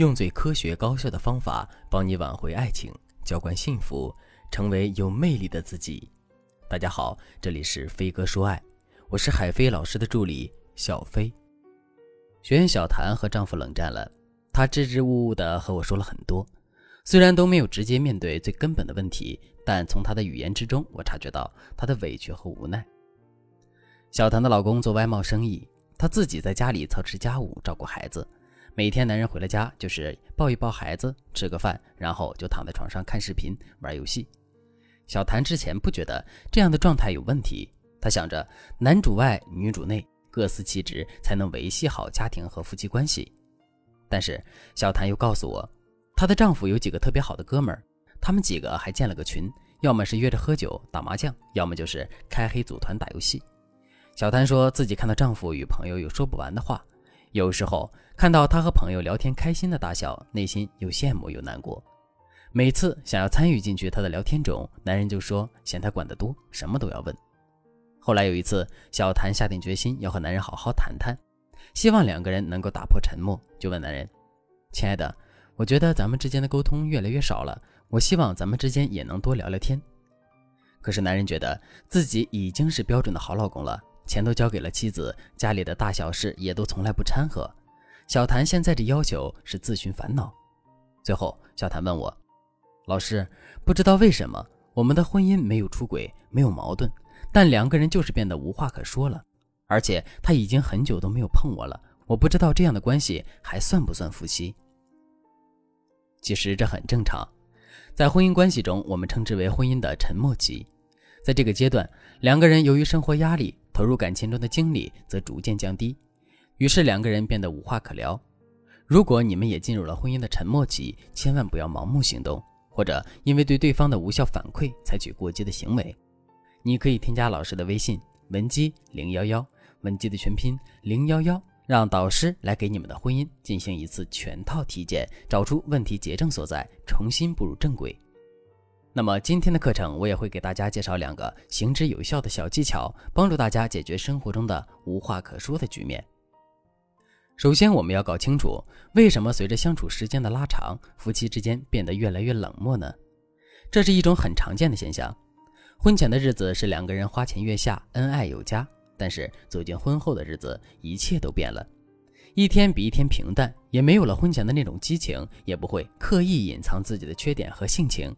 用最科学高效的方法帮你挽回爱情，浇灌幸福，成为有魅力的自己。大家好，这里是飞哥说爱，我是海飞老师的助理小飞。学员小谭和丈夫冷战了，她支支吾吾的和我说了很多，虽然都没有直接面对最根本的问题，但从她的语言之中，我察觉到她的委屈和无奈。小谭的老公做外贸生意，她自己在家里操持家务，照顾孩子。每天男人回了家就是抱一抱孩子，吃个饭，然后就躺在床上看视频、玩游戏。小谭之前不觉得这样的状态有问题，她想着男主外女主内，各司其职才能维系好家庭和夫妻关系。但是小谭又告诉我，她的丈夫有几个特别好的哥们儿，他们几个还建了个群，要么是约着喝酒打麻将，要么就是开黑组团打游戏。小谭说自己看到丈夫与朋友有说不完的话。有时候看到他和朋友聊天开心的大笑，内心又羡慕又难过。每次想要参与进去他的聊天中，男人就说嫌他管得多，什么都要问。后来有一次，小谭下定决心要和男人好好谈谈，希望两个人能够打破沉默，就问男人：“亲爱的，我觉得咱们之间的沟通越来越少了，我希望咱们之间也能多聊聊天。”可是男人觉得自己已经是标准的好老公了。钱都交给了妻子，家里的大小事也都从来不掺和。小谭现在的要求是自寻烦恼。最后，小谭问我：“老师，不知道为什么我们的婚姻没有出轨，没有矛盾，但两个人就是变得无话可说了。而且他已经很久都没有碰我了，我不知道这样的关系还算不算夫妻？”其实这很正常，在婚姻关系中，我们称之为婚姻的沉默期。在这个阶段，两个人由于生活压力。投入感情中的精力则逐渐降低，于是两个人变得无话可聊。如果你们也进入了婚姻的沉默期，千万不要盲目行动，或者因为对对方的无效反馈采取过激的行为。你可以添加老师的微信文姬零幺幺，文姬的全拼零幺幺，让导师来给你们的婚姻进行一次全套体检，找出问题结症所在，重新步入正轨。那么今天的课程，我也会给大家介绍两个行之有效的小技巧，帮助大家解决生活中的无话可说的局面。首先，我们要搞清楚，为什么随着相处时间的拉长，夫妻之间变得越来越冷漠呢？这是一种很常见的现象。婚前的日子是两个人花前月下，恩爱有加，但是走进婚后的日子，一切都变了，一天比一天平淡，也没有了婚前的那种激情，也不会刻意隐藏自己的缺点和性情。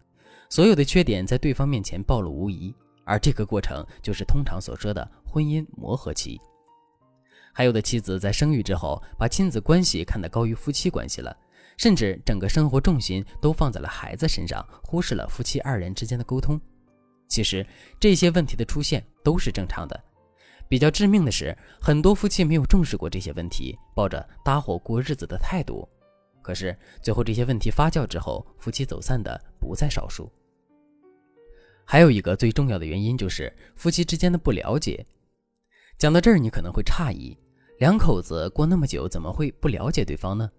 所有的缺点在对方面前暴露无遗，而这个过程就是通常所说的婚姻磨合期。还有的妻子在生育之后，把亲子关系看得高于夫妻关系了，甚至整个生活重心都放在了孩子身上，忽视了夫妻二人之间的沟通。其实这些问题的出现都是正常的。比较致命的是，很多夫妻没有重视过这些问题，抱着搭伙过日子的态度，可是最后这些问题发酵之后，夫妻走散的不在少数。还有一个最重要的原因就是夫妻之间的不了解。讲到这儿，你可能会诧异，两口子过那么久，怎么会不了解对方呢？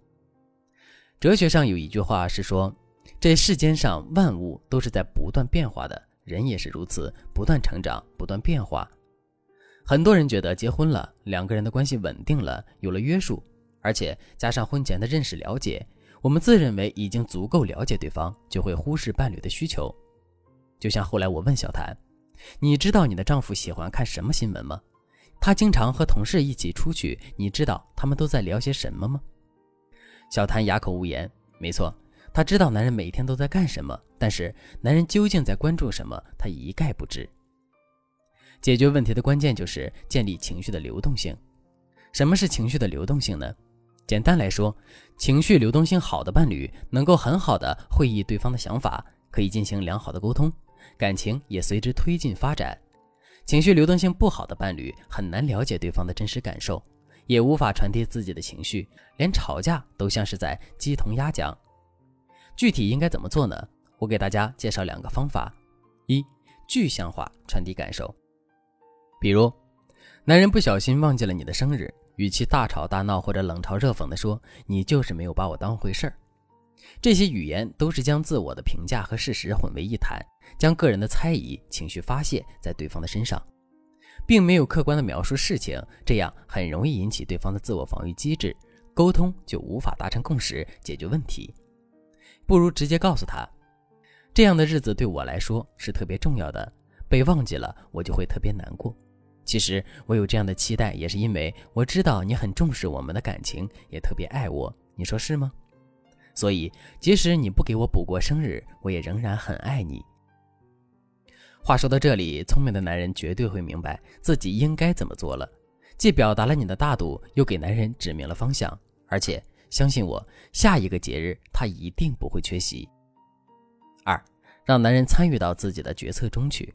哲学上有一句话是说，这世间上万物都是在不断变化的，人也是如此，不断成长，不断变化。很多人觉得结婚了，两个人的关系稳定了，有了约束，而且加上婚前的认识了解，我们自认为已经足够了解对方，就会忽视伴侣的需求。就像后来我问小谭：“你知道你的丈夫喜欢看什么新闻吗？他经常和同事一起出去，你知道他们都在聊些什么吗？”小谭哑口无言。没错，他知道男人每天都在干什么，但是男人究竟在关注什么，他一概不知。解决问题的关键就是建立情绪的流动性。什么是情绪的流动性呢？简单来说，情绪流动性好的伴侣能够很好的会意对方的想法，可以进行良好的沟通。感情也随之推进发展，情绪流动性不好的伴侣很难了解对方的真实感受，也无法传递自己的情绪，连吵架都像是在鸡同鸭讲。具体应该怎么做呢？我给大家介绍两个方法：一、具象化传递感受，比如，男人不小心忘记了你的生日，语气大吵大闹或者冷嘲热讽地说：“你就是没有把我当回事儿。”这些语言都是将自我的评价和事实混为一谈，将个人的猜疑情绪发泄在对方的身上，并没有客观的描述事情，这样很容易引起对方的自我防御机制，沟通就无法达成共识，解决问题。不如直接告诉他，这样的日子对我来说是特别重要的，被忘记了我就会特别难过。其实我有这样的期待，也是因为我知道你很重视我们的感情，也特别爱我。你说是吗？所以即使你不给我补过生日，我也仍然很爱你。话说到这里，聪明的男人绝对会明白自己应该怎么做了，既表达了你的大度，又给男人指明了方向，而且相信我，下一个节日他一定不会缺席。二，让男人参与到自己的决策中去。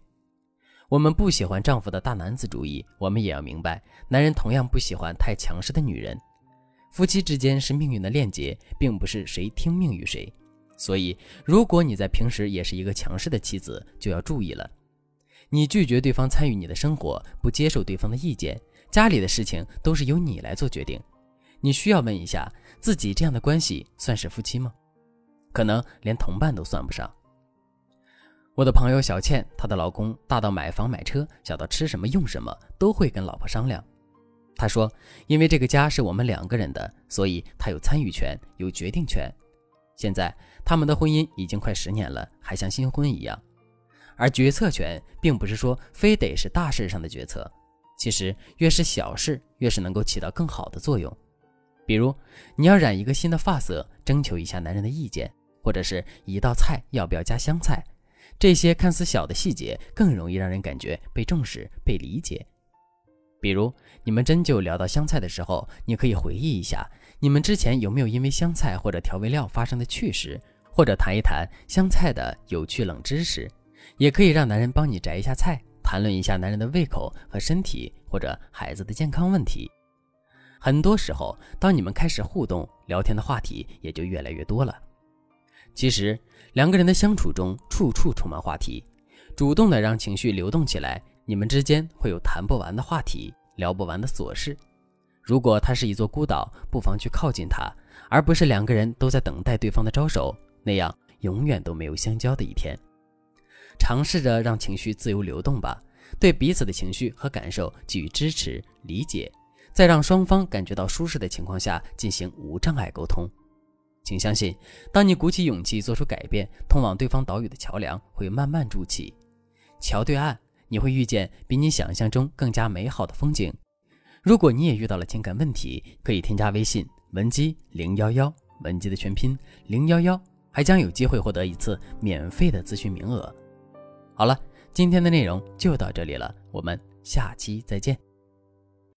我们不喜欢丈夫的大男子主义，我们也要明白，男人同样不喜欢太强势的女人。夫妻之间是命运的链接，并不是谁听命于谁。所以，如果你在平时也是一个强势的妻子，就要注意了。你拒绝对方参与你的生活，不接受对方的意见，家里的事情都是由你来做决定。你需要问一下自己，这样的关系算是夫妻吗？可能连同伴都算不上。我的朋友小倩，她的老公大到买房买车，小到吃什么用什么，都会跟老婆商量。他说：“因为这个家是我们两个人的，所以他有参与权，有决定权。现在他们的婚姻已经快十年了，还像新婚一样。而决策权并不是说非得是大事上的决策，其实越是小事，越是能够起到更好的作用。比如你要染一个新的发色，征求一下男人的意见，或者是一道菜要不要加香菜，这些看似小的细节，更容易让人感觉被重视、被理解。”比如你们真就聊到香菜的时候，你可以回忆一下你们之前有没有因为香菜或者调味料发生的趣事，或者谈一谈香菜的有趣冷知识，也可以让男人帮你摘一下菜，谈论一下男人的胃口和身体或者孩子的健康问题。很多时候，当你们开始互动聊天的话题也就越来越多了。其实两个人的相处中，处处充满话题，主动的让情绪流动起来。你们之间会有谈不完的话题，聊不完的琐事。如果它是一座孤岛，不妨去靠近它，而不是两个人都在等待对方的招手，那样永远都没有相交的一天。尝试着让情绪自由流动吧，对彼此的情绪和感受给予支持、理解，在让双方感觉到舒适的情况下进行无障碍沟通。请相信，当你鼓起勇气做出改变，通往对方岛屿的桥梁会慢慢筑起。桥对岸。你会遇见比你想象中更加美好的风景。如果你也遇到了情感问题，可以添加微信文姬零幺幺，文姬的全拼零幺幺，还将有机会获得一次免费的咨询名额。好了，今天的内容就到这里了，我们下期再见。